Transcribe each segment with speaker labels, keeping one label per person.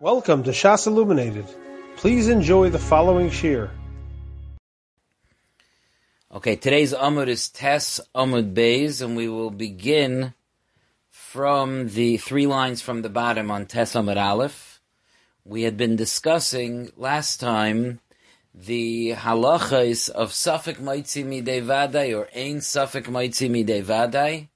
Speaker 1: Welcome to Shas Illuminated. Please enjoy the following shir.
Speaker 2: Okay, today's Amud is Tes Amud Beis, and we will begin from the three lines from the bottom on Tes Amud Aleph. We had been discussing last time the halachas of Safik Maitzi Midei or Ein Safik Maitzi Midei.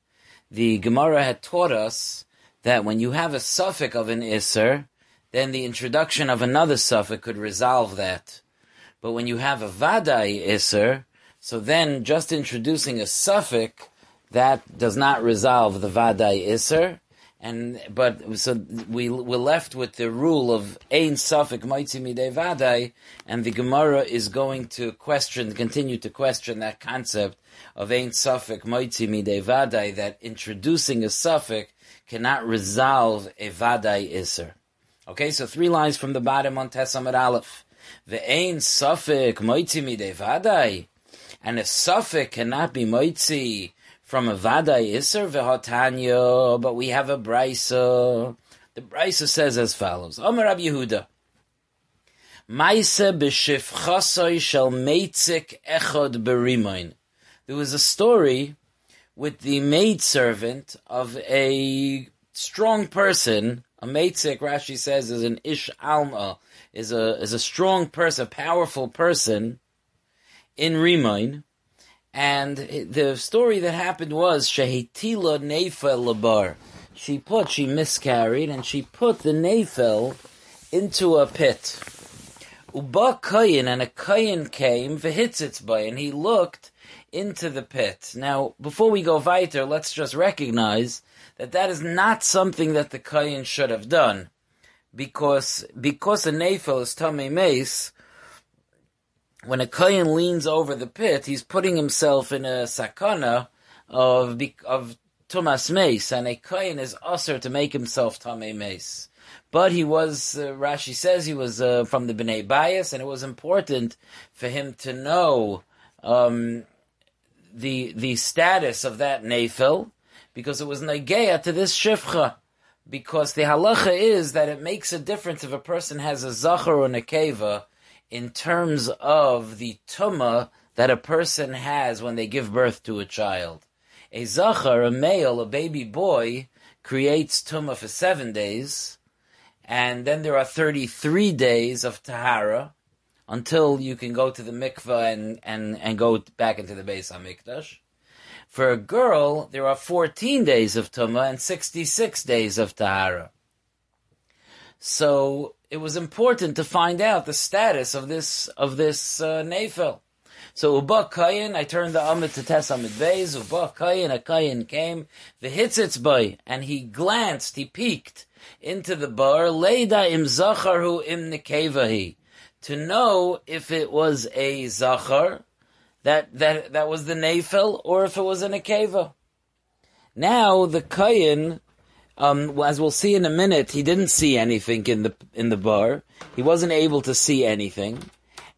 Speaker 2: The Gemara had taught us that when you have a suffix of an Isser, then the introduction of another suffix could resolve that. But when you have a vadai iser, so then just introducing a suffix that does not resolve the vadai iser, and but so we we're left with the rule of ein suffix moitzi midei vadai, and the Gemara is going to question, continue to question that concept of ein suffix moitzi midei vadai that introducing a suffix cannot resolve a vadai iser. Okay, so three lines from the bottom on Tesamid Aleph. The ain suffik moitzi midei vadai, and a suffik cannot be moitzi from a vadai iser v'hotanya, but we have a brisa. The brisa says as follows: Omer Rab Yehuda, Maise b'shifchasoi shel meitzik echod berimoin. There was a story with the maidservant of a strong person a meitzik, Rashi says, is an ish alma, is a is a strong person, a powerful person in Rimoin. And the story that happened was Shehitila Nefel Labar. She put, she miscarried, and she put the Nefel into a pit. Uba Kayin, and a Kayin came, Vehitzitz by, and he looked into the pit. Now, before we go weiter, let's just recognize that that is not something that the Kayin should have done. Because, because a Nefel is Tamei Mace, when a Kayin leans over the pit, he's putting himself in a sakana of, of Tumas Mace, and a Kayin is usher to make himself Tamei Mace. But he was, uh, Rashi says he was uh, from the Bnei Bias, and it was important for him to know um, the the status of that Nefil, because it was Nageya to this Shifcha. Because the halacha is that it makes a difference if a person has a Zachar or Nekeva in terms of the Tuma that a person has when they give birth to a child. A Zachar, a male, a baby boy, creates Tuma for seven days, and then there are 33 days of Tahara until you can go to the mikveh and, and, and go back into the Beis HaMikdash. For a girl, there are 14 days of Tumah and 66 days of Tahara. So it was important to find out the status of this of this uh, Nefel. So Uba Kayin, I turned the Amit to Tes Amit Beis, Uba Kayin, a Kayin came, the Hitzitz boy, and he glanced, he peeked into the bar, Leida im Zacharu im Nekevahi, to know if it was a Zachar, that, that, that was the Nefel, or if it was a Akeva. Now, the Kayin, um, as we'll see in a minute, he didn't see anything in the, in the bar. He wasn't able to see anything.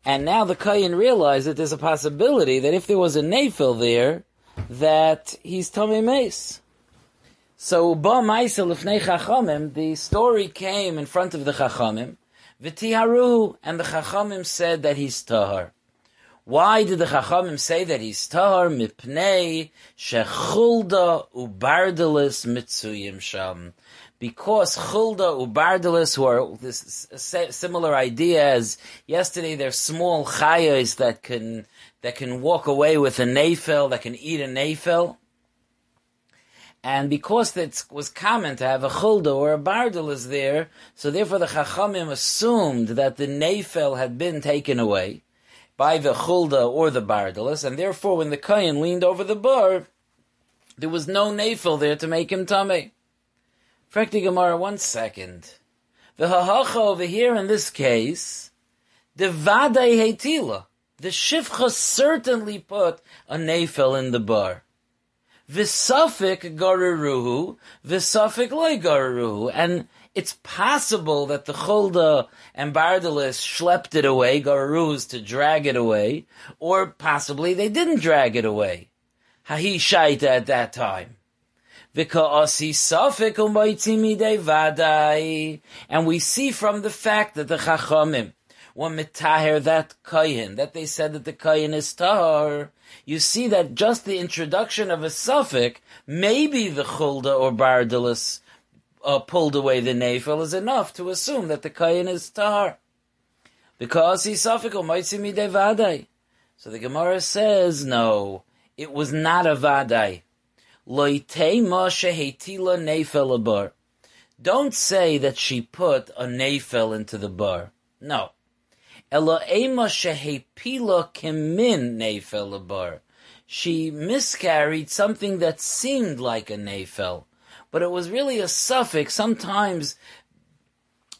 Speaker 2: And now the Kayin realized that there's a possibility that if there was a Nefel there, that he's Tomei Mace. So, Ba Maisa Lefnei Chachamim, the story came in front of the Chachamim, V'tiharu, and the Chachamim said that he's Tahar. Why did the Chachamim say that he's tahar mipnei shechulda ubardalis mitzuyim sham? Because chulda ubardalis, who are this similar idea as yesterday, they're small chayos that can that can walk away with a nefel, that can eat a nefel. And because it was common to have a chulda or a bardalis there, so therefore the Chachamim assumed that the nefel had been taken away by the chulda or the bardalis, and therefore when the kain leaned over the bar, there was no nafil there to make him tummy. Frekti Gemara, one second. The hahacha over here in this case, the vadai hetila, the shifcha certainly put a nafil in the bar. V'safik gararuhu, v'safik loy gararuhu, and it's possible that the Chulda and Bardalis schlepped it away, Garuz to drag it away, or possibly they didn't drag it away. Hahi Shaita at that time. And we see from the fact that the Chachamim were mitaher that kohen, that they said that the kohen is tahar. You see that just the introduction of a suffix, maybe the chulda or bardalis uh, pulled away the nafil is enough to assume that the kohen is tahar. Because he's suffix. So the Gemara says, no, it was not a vadai. Don't say that she put a nefel into the bar. No. She miscarried something that seemed like a nefel, but it was really a suffix. Sometimes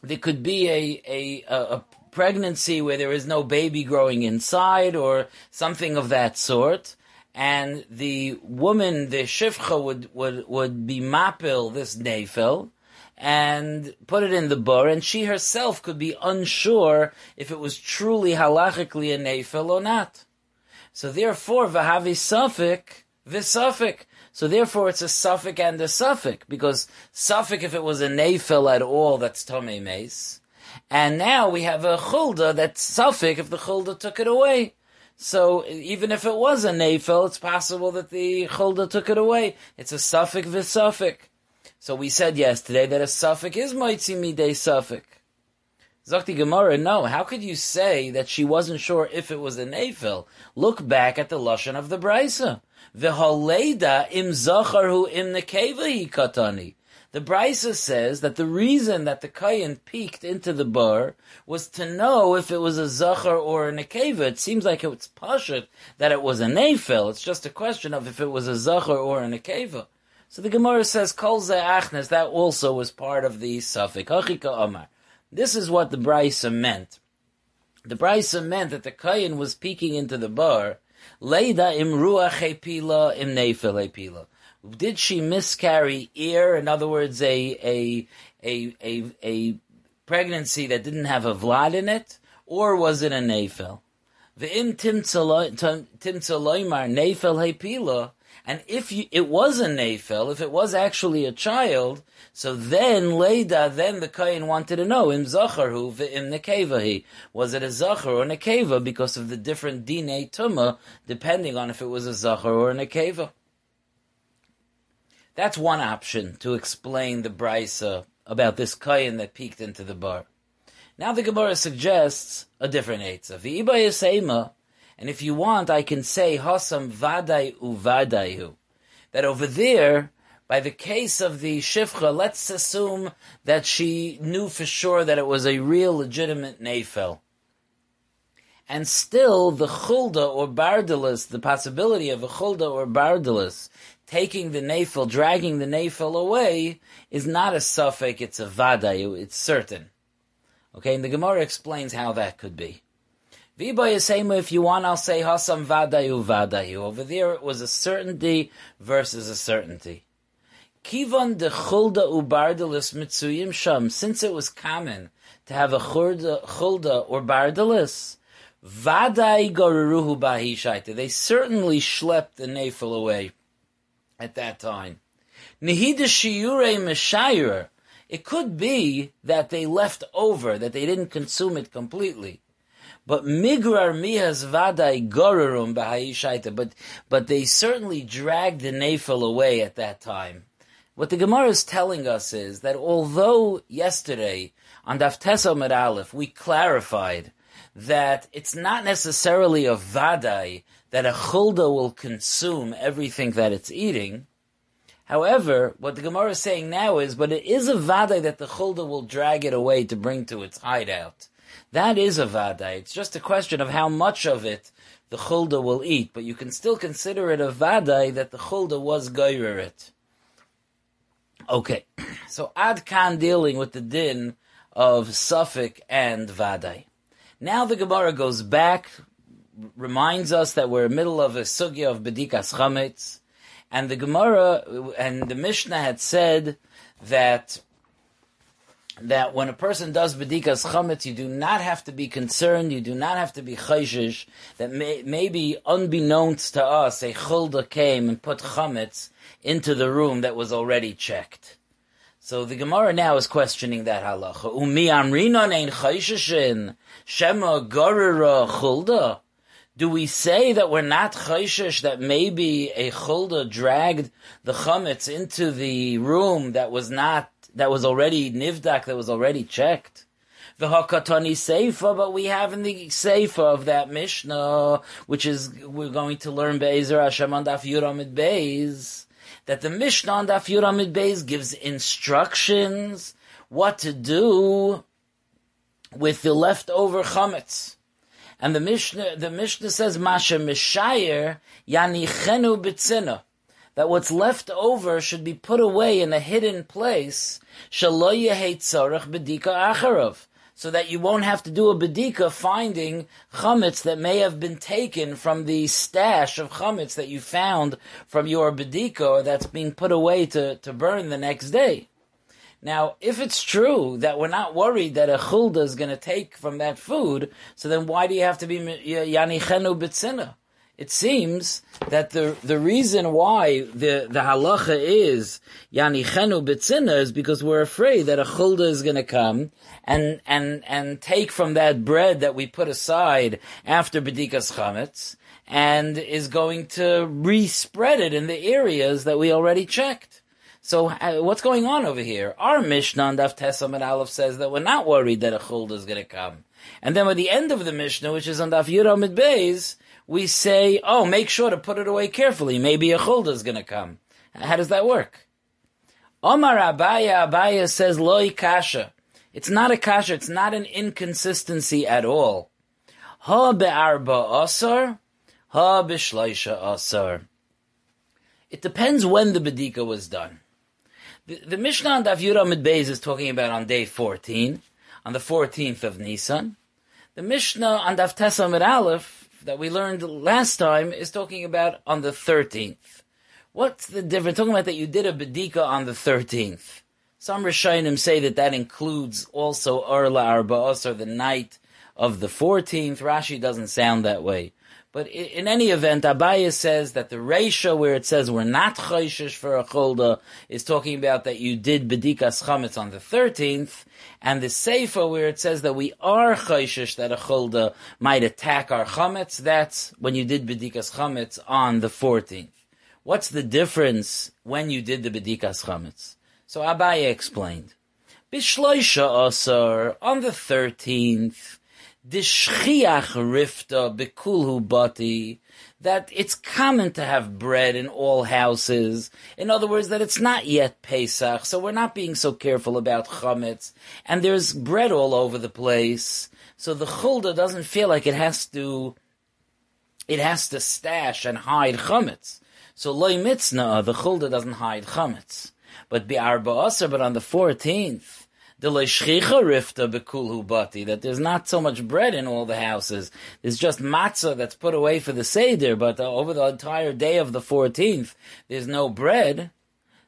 Speaker 2: there could be a, a, a, pregnancy where there is no baby growing inside or something of that sort. And the woman, the shifcha, would, would, would be mapil this nefel, and put it in the bur, and she herself could be unsure if it was truly halachically a nefel or not. So therefore, vahavi suffik, visufik. So therefore, it's a suffix and a suffix because suffix, if it was a nefel at all, that's tomei mace, and now we have a chulda that's suffix if the chulda took it away. So even if it was a nefel, it's possible that the chulda took it away. It's a suffix v'suffix. So we said yesterday that a suffix is moitzi midei suffix. Zakti Gemara, no. How could you say that she wasn't sure if it was a nefel? Look back at the lashon of the brisa. V'holeda im zacharhu im nekeva katani. The Brisa says that the reason that the Kayan peeked into the bar was to know if it was a Zachar or a Nekeva. It seems like it's Pashut that it was a Nefel. It's just a question of if it was a Zachar or a Nekeva. So the Gemara says, Kol Achnes, that also was part of the Safik. Hachika Omar. This is what the Brisa meant. The Brisa meant that the Kayan was peeking into the bar, Leida im ruach epila im nefel epila did she miscarry ear? In other words, a a a a, a pregnancy that didn't have a vlad in it, or was it a nefel? V'im timtzaloymar nefel hepila. And if you, it was a nefel, if it was actually a child, so then Leda, then the Kain wanted to know, im zacharhu v'im nekevahi. Was it a zachar or a nekeva because of the different dine tuma, depending on if it was a zachar or a nekeva. That's one option to explain the brisa about this kayan that peeked into the bar. Now the Gemara suggests a different eitzah. V'iba and if you want, I can say hasam vaday uvadayu. That over there, by the case of the shifcha, let's assume that she knew for sure that it was a real legitimate nefel. And still, the chulda or bardalis, the possibility of a chulda or bardalis taking the nafil, dragging the nafil away, is not a suffix, it's a vaday, it's certain. Okay, and the Gemara explains how that could be. Viba if you want, I'll say hasam vadayu vadayu. Over there it was a certainty versus a certainty. Kivan de chulda ubardalis mitzuyim sham, since it was common to have a chulda, chulda or bardalis, vadai goruruhu bahishaita. They certainly schlepped the nafil away at that time. Nihida shiure meshayir. It could be that they left over, that they didn't consume it completely. But migrar mihas vadai gorerum b'hayishaita. But but they certainly dragged the nafel away at that time. What the Gemara is telling us is that although yesterday on Daf Tesomid Aleph we clarified that it's not necessarily a vadai that a chulda will consume everything that it's eating. However, what the Gemara is saying now is, but it is a vadai that the chulda will drag it away to bring to its hideout. That is a vadai. It's just a question of how much of it the chulda will eat, but you can still consider it a vadai that the chulda was goyrer it. Okay, so ad kan dealing with the din of suffik and vadai. Now the Gemara goes back reminds us that we're in the middle of a sugya of Bedikas Chametz, and the Gemara and the Mishnah had said that that when a person does bedikas chametz, you do not have to be concerned, you do not have to be chayshish, that may, maybe unbeknownst to us, a chulda came and put chametz into the room that was already checked. So the Gemara now is questioning that halacha. Umi amrinon ein chayshishin, shema garira chulda. Do we say that we're not chayshish, that maybe a chulda dragged the chametz into the room that was not that was already nivdak, that was already checked. The Hakatani Seifa, but we have in the Seifa of that Mishnah, which is, we're going to learn Be'ezer Hashem on Daf Yuramid Beis, that the Mishnah on Daf Yuramid Beis gives instructions what to do with the leftover chametz. And the Mishnah, the Mishnah says, Masha Mishayer Yanichenu Bitzina that what's left over should be put away in a hidden place, so that you won't have to do a bedika finding chametz that may have been taken from the stash of chametz that you found from your bedika that's being put away to, to burn the next day. Now, if it's true that we're not worried that a chulda is going to take from that food, so then why do you have to be yanichenu bitzina? It seems that the the reason why the the halacha is yani chenu betzina is because we're afraid that a chulda is going to come and and and take from that bread that we put aside after bedikas chametz and is going to respread it in the areas that we already checked. So uh, what's going on over here? Our Mishnah on Daf and Aleph says that we're not worried that a chulda is going to come. And then at the end of the Mishnah, which is on Daf Yud Beis, we say, oh, make sure to put it away carefully. Maybe a chulda is going to come. How does that work? Omar Abaya, Abaya says, loy kasha. It's not a kasha, it's not an inconsistency at all. Ha be'arba asar, ha be'shleisha asar. It depends when the bedika was done. The, the Mishnah on Daf Yud Beis is talking about on day 14, on the 14th of Nisan. The Mishnah on Daf Tesam Aleph that we learned last time is talking about on the 13th. What's the difference? Talking about that you did a bedika on the 13th. Some Rishonim say that that includes also Arla Arba'as or the night of the 14th. Rashi doesn't sound that way. But in any event, Abaya says that the ratio where it says we're not chayshish for a chulda is talking about that you did bedikas chametz on the 13th, and the Seifa where it says that we are chayshish that a chulda might attack our chametz, that's when you did bedikas chametz on the 14th. What's the difference when you did the bedikas chametz? So Abaya explained. Bishloisha asar, on the 13th, Dishchiach rifta bekulhu bati, that it's common to have bread in all houses. In other words, that it's not yet Pesach, so we're not being so careful about chametz, and there's bread all over the place, so the chulda doesn't feel like it has to, it has to stash and hide chametz. So loy mitzna, the chulda doesn't hide chametz. But be arba but on the 14th, that there's not so much bread in all the houses. There's just matzah that's put away for the seder, but uh, over the entire day of the 14th, there's no bread.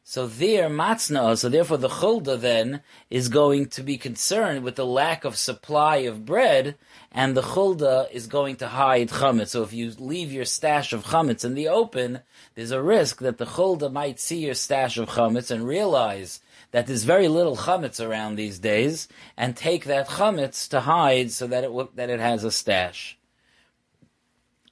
Speaker 2: So there, matzna, so therefore the chulda then is going to be concerned with the lack of supply of bread, and the chulda is going to hide chametz. So if you leave your stash of chametz in the open, there's a risk that the chulda might see your stash of chametz and realize that there's very little chametz around these days, and take that chametz to hide so that it that it has a stash.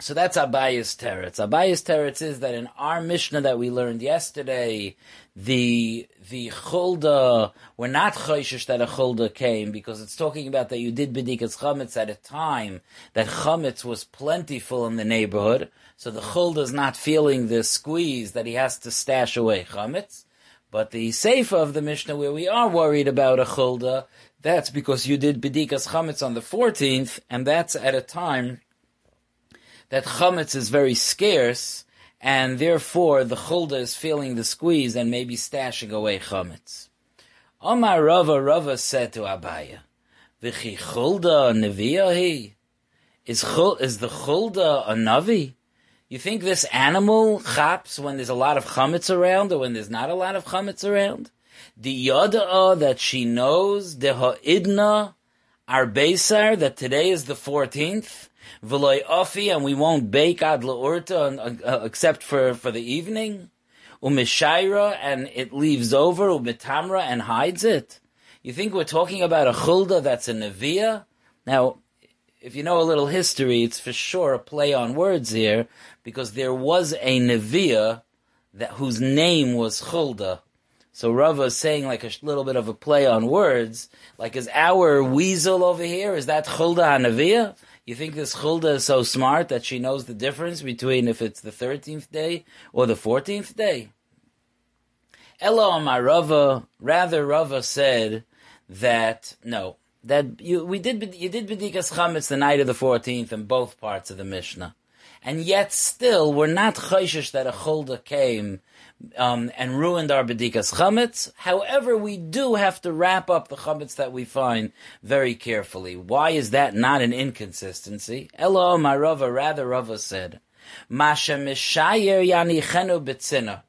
Speaker 2: So that's Abaya's teretz. Abaya's teretz is that in our Mishnah that we learned yesterday, the the chulda we're not choishish that a chulda came because it's talking about that you did bedikas chametz at a time that chametz was plentiful in the neighborhood, so the chulda is not feeling the squeeze that he has to stash away chametz. But the Seifa of the Mishnah, where we are worried about a chulda, that's because you did Bedikas Chametz on the 14th, and that's at a time that Chametz is very scarce, and therefore the chulda is feeling the squeeze and maybe stashing away Chametz. Omar Rava, Rava said to Abaya, V'chi chulda neviyahi? Is, is the chulda a navi? You think this animal chaps when there's a lot of chametz around or when there's not a lot of chametz around? The yada that she knows, the ha'idna, our Beisar, that today is the 14th, v'loy ofi, and we won't bake ad la'urta uh, except for, for the evening, umishaira, and it leaves over, umitamra, and hides it. You think we're talking about a chulda that's a neviah? Now, if you know a little history, it's for sure a play on words here, because there was a neviah that whose name was chulda. So Rava is saying like a little bit of a play on words, like is our weasel over here, is that Chulda Hanaviyah? You think this Chulda is so smart that she knows the difference between if it's the 13th day or the 14th day? Elo Rava, rather Rava said that, no, that you, we did, you did Bedikas Chametz the night of the 14th in both parts of the Mishnah. And yet still, we're not chayshish that a chulda came um, and ruined our bedikas chametz. However, we do have to wrap up the chametz that we find very carefully. Why is that not an inconsistency? Elo, my Rava, rather Rava said, Masha mishayer yanichenu betzina.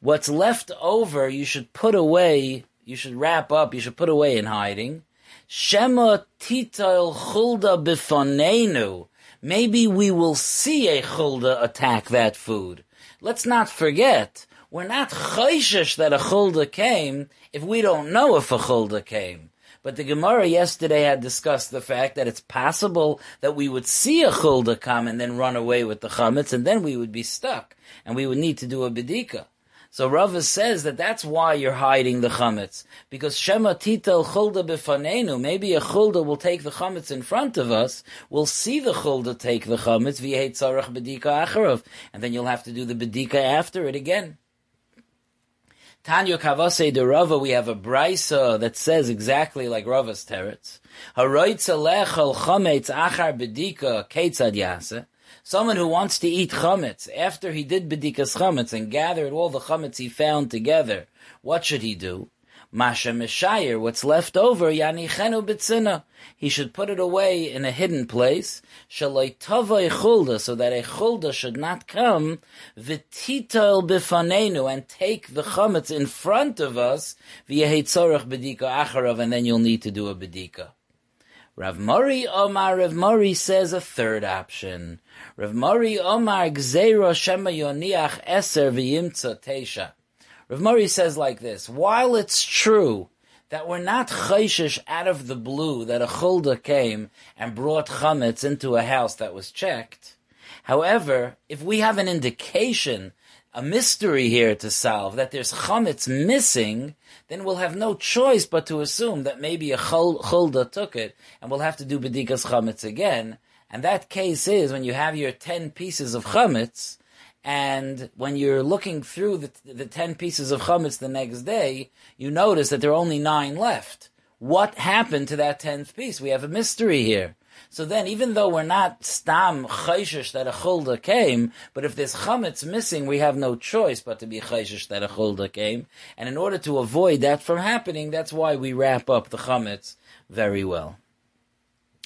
Speaker 2: What's left over, you should put away, you should wrap up, you should put away in hiding. Shema titail chulda bifonenu maybe we will see a chulda attack that food. Let's not forget, we're not chayshish that a chulda came if we don't know if a chulda came. But the Gemara yesterday had discussed the fact that it's possible that we would see a chulda come and then run away with the chametz, and then we would be stuck, and we would need to do a bedika. So Rava says that that's why you're hiding the chametz because Shema Titel Chulda b'fanenu. Maybe a chulda will take the chametz in front of us. We'll see the chulda take the chametz v'yei tzarach bedika acharov, and then you'll have to do the bedika after it again. Tanya Kavase de Rava, we have a brisa that says exactly like Rava's teretz. Haroitza lechal chametz achar bedika ketzad yaseh. Someone who wants to eat chametz after he did bedikas chametz and gathered all the chametz he found together, what should he do? Masha Mishayer, what's left over, Yanichenu Bitzina. He should put it away in a hidden place, Shaloi Tava Chulda, so that a Chulda should not come, V'titel Bifanenu, and take the chametz in front of us, V'yehi Tzorach Bedika Acharav, and then you'll need to do a Bedika. Rav Mori Omar, Rav Mori says a third option. Rav Mori Omar Gzeira Shema Yoniach Eser V'yimtza Teisha. Rav Mori says like this, while it's true that we're not chayshish out of the blue that a chulda came and brought chametz into a house that was checked, however, if we have an indication a mystery here to solve, that there's chametz missing, then we'll have no choice but to assume that maybe a chulda took it, and we'll have to do bedikas chametz again. And that case is when you have your ten pieces of chametz, and when you're looking through the, the ten pieces of chametz the next day, you notice that there are only nine left. What happened to that tenth piece? We have a mystery here. So then, even though we're not stam chayshish that a chulda came, but if there's chametz missing, we have no choice but to be chayshish that a chulda came. And in order to avoid that from happening, that's why we wrap up the chametz very well.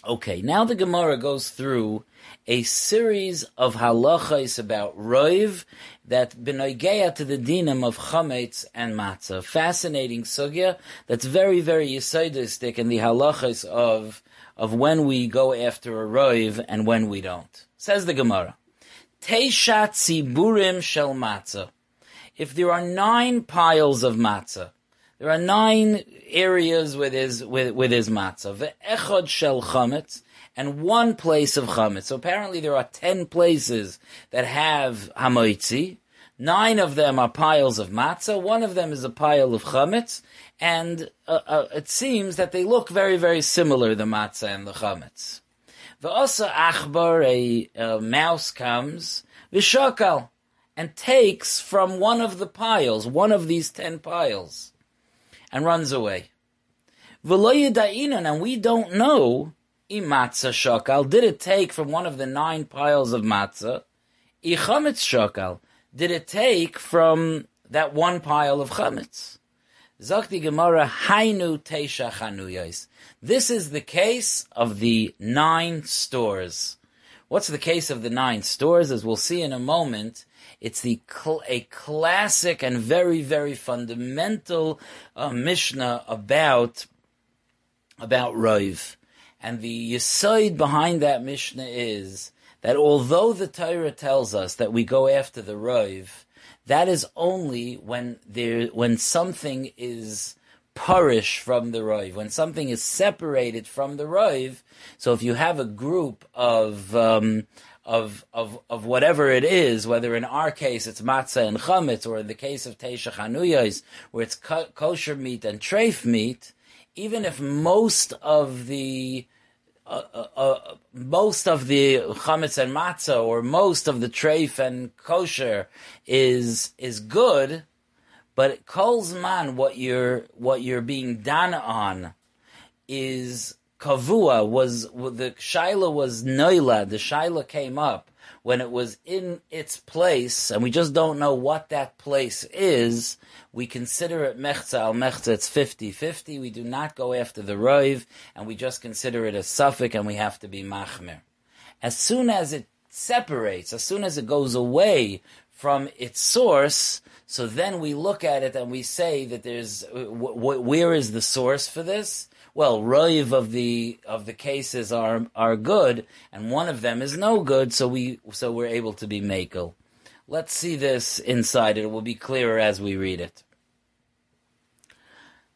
Speaker 2: Okay, now the Gemara goes through a series of halachas about roiv that benoigeya to the dinim of chametz and matzah. Fascinating sugya that's very, very yisaidistic in the halachas of of when we go after a roiv and when we don't. Says the Gemara, Teishat tziburim shel matzah. If there are nine piles of matzah, there are nine areas with his with, with his matzah. Ve'echad shel chametz, and one place of chametz. So apparently there are ten places that have hamoitzi. Nine of them are piles of matzah. One of them is a pile of chametz, and uh, uh, it seems that they look very, very similar, the matzah and the chametz. V'osa achbar, a, mouse comes, v'shakal, and takes from one of the piles, one of these ten piles, and runs away. And we don't know, imatzah shakal, did it take from one of the nine piles of matzah, ichametz shakal, did it take from that one pile of chametz? Zakti Gemara Hainu Teisha Chanuyos. This is the case of the nine stores. What's the case of the nine stores? As we'll see in a moment, it's the a classic and very very fundamental uh, Mishnah about about Rav. And the yisoid behind that Mishnah is that although the Torah tells us that we go after the Rav, that is only when there when something is parish from the Rav, when something is separated from the Rav. So if you have a group of um, of of of whatever it is, whether in our case it's matzah and chametz, or in the case of teisha chanuyos, where it's kosher meat and treif meat, even if most of the uh, uh, uh, most of the chametz and matzah, or most of the treif and kosher, is is good, but calls man what you're what you're being done on is kavua was the shaila was noila. The shaila came up when it was in its place, and we just don't know what that place is. We consider it mechza al mechza. It's 50-50. We do not go after the roiv, and we just consider it a suffix, and we have to be machmir. As soon as it separates, as soon as it goes away from its source, so then we look at it and we say that there's where is the source for this? Well, roiv of the of the cases are are good, and one of them is no good. So we so we're able to be makel. Let's see this inside. It will be clearer as we read it.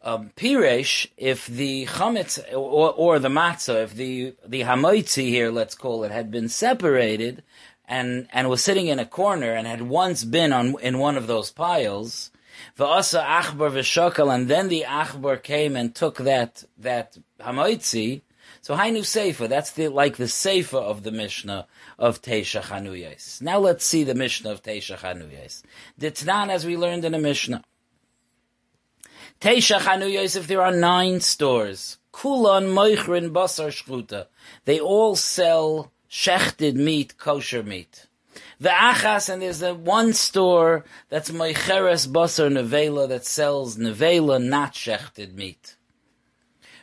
Speaker 2: Um, piresh, if the chametz or, or the matzah, if the the hamoitzi here, let's call it, had been separated, and and was sitting in a corner and had once been on in one of those piles. V'asa achbar v'shokal, and then the achbar came and took that that hamoitzi. So hainu seifa. That's the like the seifa of the Mishnah of Teisha Chanuyos. Now let's see the Mishnah of Teisha Chanuyos. Ditnan, as we learned in the Mishnah. Teisha Chanuyos. If there are nine stores, kulan moichrin basar shchuta, they all sell shechted meat, kosher meat. The achas, and there's a one store that's Moicheres Basar Nevela that sells Nevela, not shechted meat.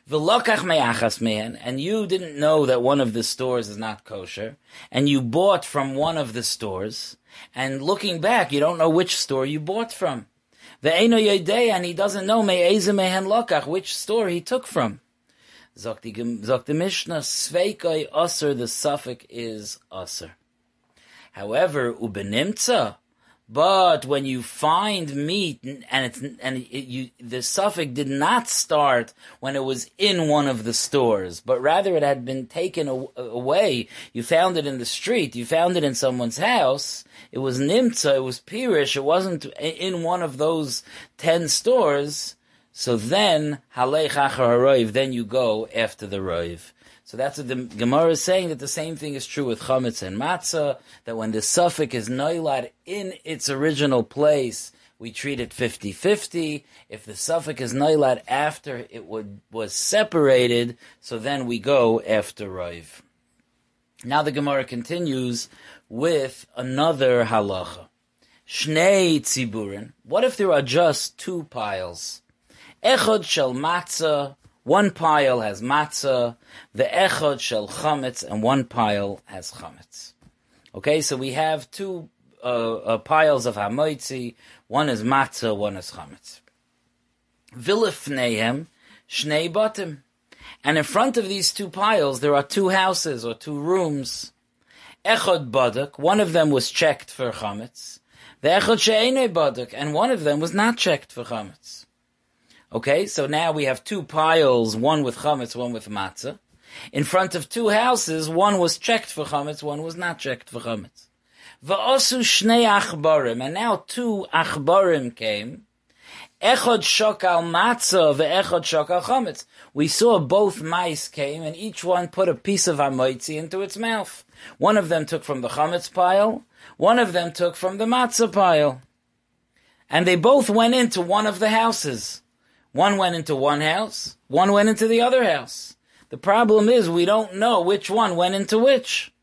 Speaker 2: V'lokach me'achas mehen, and you didn't know that one of the stores is not kosher, and you bought from one of the stores, and looking back, you don't know which store you bought from. Ve'eno yedei, and he doesn't know me'eze mehen lokach, which store he took from. Sagt die Mishnah, Sveikoi Osir, the suffix is Osir. However, Ubenimtza, but when you find meat and it's and it, you the suffix did not start when it was in one of the stores, but rather it had been taken away. You found it in the street. You found it in someone's house. It was nimtza. It was pirish. It wasn't in one of those ten stores. So then, achar then you go after the roiv. So that's what the Gemara is saying, that the same thing is true with chametz and matzah, that when the suffix is noilad in its original place, we treat it 50-50. If the suffix is noilad after it would, was separated, so then we go after roiv. Now the Gemara continues with another halacha. Shnei tziburin. What if there are just two piles? Echod shel matzah, one pile has matzah, the echod shel chametz, and one pile has chametz. Okay, so we have two uh, uh, piles of hamoitzi, one is matzah, one is chametz. Vilifnehem, shnei batim. And in front of these two piles, there are two houses or two rooms. Echod badak, one of them was checked for chametz. The echod she'ene badak, and one of them was not checked for chametz. Okay, so now we have two piles, one with chametz, one with matzah. In front of two houses, one was checked for chametz, one was not checked for chametz. Va'osu shnei achbarim, and now two achbarim came. Echod shokal matzah ve'echod shokal chametz. We saw both mice came, and each one put a piece of amoitzi into its mouth. One of them took from the chametz pile, one of them took from the matzah pile. And they both went into one of the houses. One went into one house, one went into the other house. The problem is we don't know which one went into which.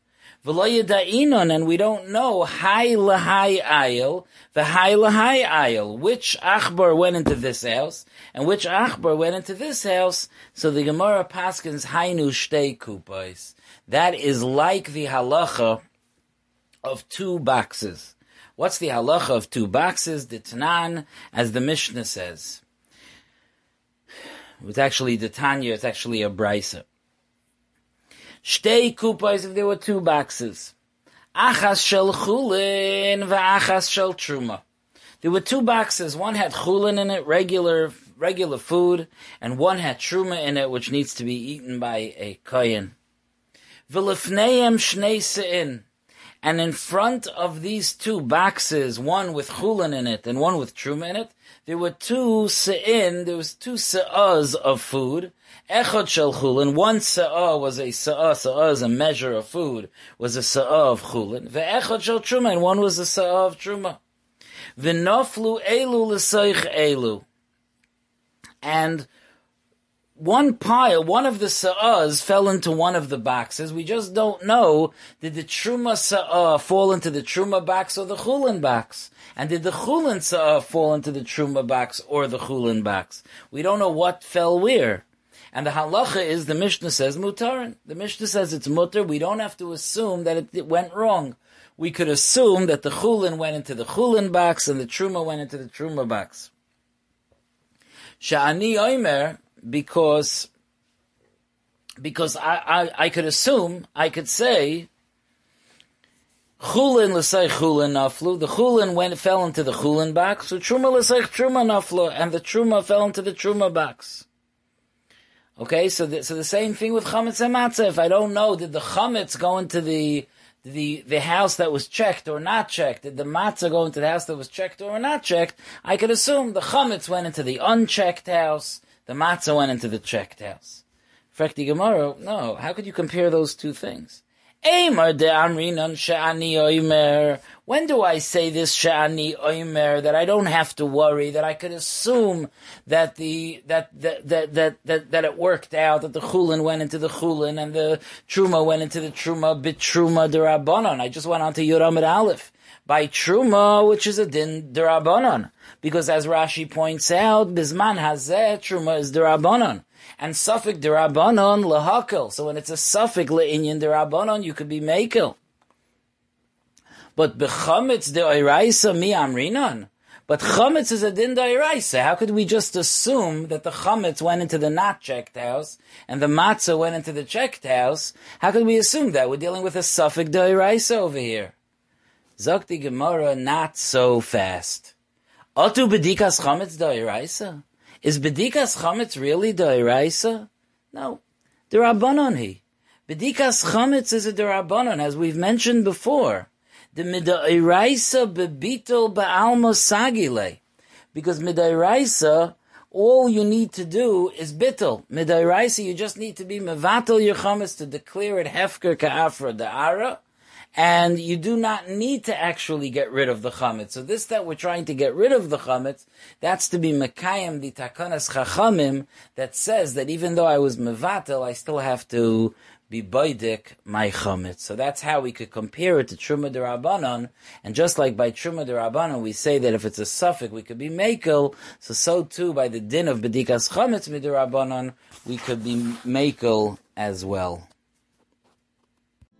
Speaker 2: and we don't know high lahai ayil, the high lahai ayil, which achbar went into this house, and which achbar went into this house, so the Gemara paskins hainu shtei kupais. That is like the halacha of two boxes. What's the halacha of two boxes? The Tanan, as the Mishnah says. It's actually the Tanya, it's actually a brisa. Shtei kupas if there were two boxes. Achas shel chulin v'achas shel truma. There were two boxes. One had chulin in it, regular regular food, and one had truma in it, which needs to be eaten by a kohen. V'lefneim shnei se'in. And in front of these two boxes, one with chulin in it and one with truma in it, there were two se'in, there was two se'ahs of food. Echad shel chulin, one se'ah was a se'ah, se'ah is a measure of food, was a se'ah of chulin. Ve'echad shel truma, and one was a se'ah of truma. V'noflu elu l'soich elu. And one pile, one of the sa'ahs fell into one of the boxes. We just don't know, did the truma sa'ah fall into the truma box or the chulin box? And did the chulin sa'ah uh, fall into the truma box or the chulin box? We don't know what fell where. And the halacha is, the Mishnah says mutarin. The Mishnah says it's mutar. We don't have to assume that it, it went wrong. We could assume that the chulin went into the chulin box and the truma went into the truma box. Sha'ani oimer, because because I, I, I could assume, I could say, Chulin l'say chulin naflu. The chulin went fell into the chulin box. So truma l'say truma naflu, and the truma fell into the truma box. Okay, so the, so the same thing with chametz and matzah. If I don't know, did the chametz go into the the the house that was checked or not checked? Did the matzah go into the house that was checked or not checked? I could assume the chametz went into the unchecked house the matzah went into the checked house. Frekti Gemara, no. How could you compare those two things? When do I say this she'ani oimer that I don't have to worry that I could assume that the that that that that that, that it worked out that the chulin went into the chulin and the truma went into the truma bit truma. I just went on to Yoram Aleph by truma, which is a din derabanan. Because as Rashi points out, bisman hazeh truma is derabanan. And suffix derabanan lahakel. So when it's a suffix le'inyan derabanan, you could be makel. But bechametz de'oiraisa mi amrinan. But chametz is a din da'iraisa. How could we just assume that the chametz went into the not checked house and the matzah went into the checked house? How could we assume that? We're dealing with a suffix da'iraisa over here. Zakti Gemara, not so fast. Otu bedikas chametz da'iraisa? Is bedikas chametz really da'iraisa? No. Derabanan he. Bedikas chametz is a derabanan, as we've mentioned before. The mida'iraisa bebitul ba'alma sagile. Because mida'iraisa, all you need to do is bittel. Mida'iraisa, you just need to be mevatel your chametz to declare it hefker ka'afra da'ara, and you do not need to actually get rid of the chametz. So this that we're trying to get rid of the chametz, that's to be mekayim the takanas chachamim that says that even though I was mevatel, I still have to be boidik my chametz. So that's how we could compare it to truma derabanan. And just like by truma derabanan, we say that if it's a suffix, we could be makel. So so too by the din of bedikas chametz midirabanan, we could be makel as well.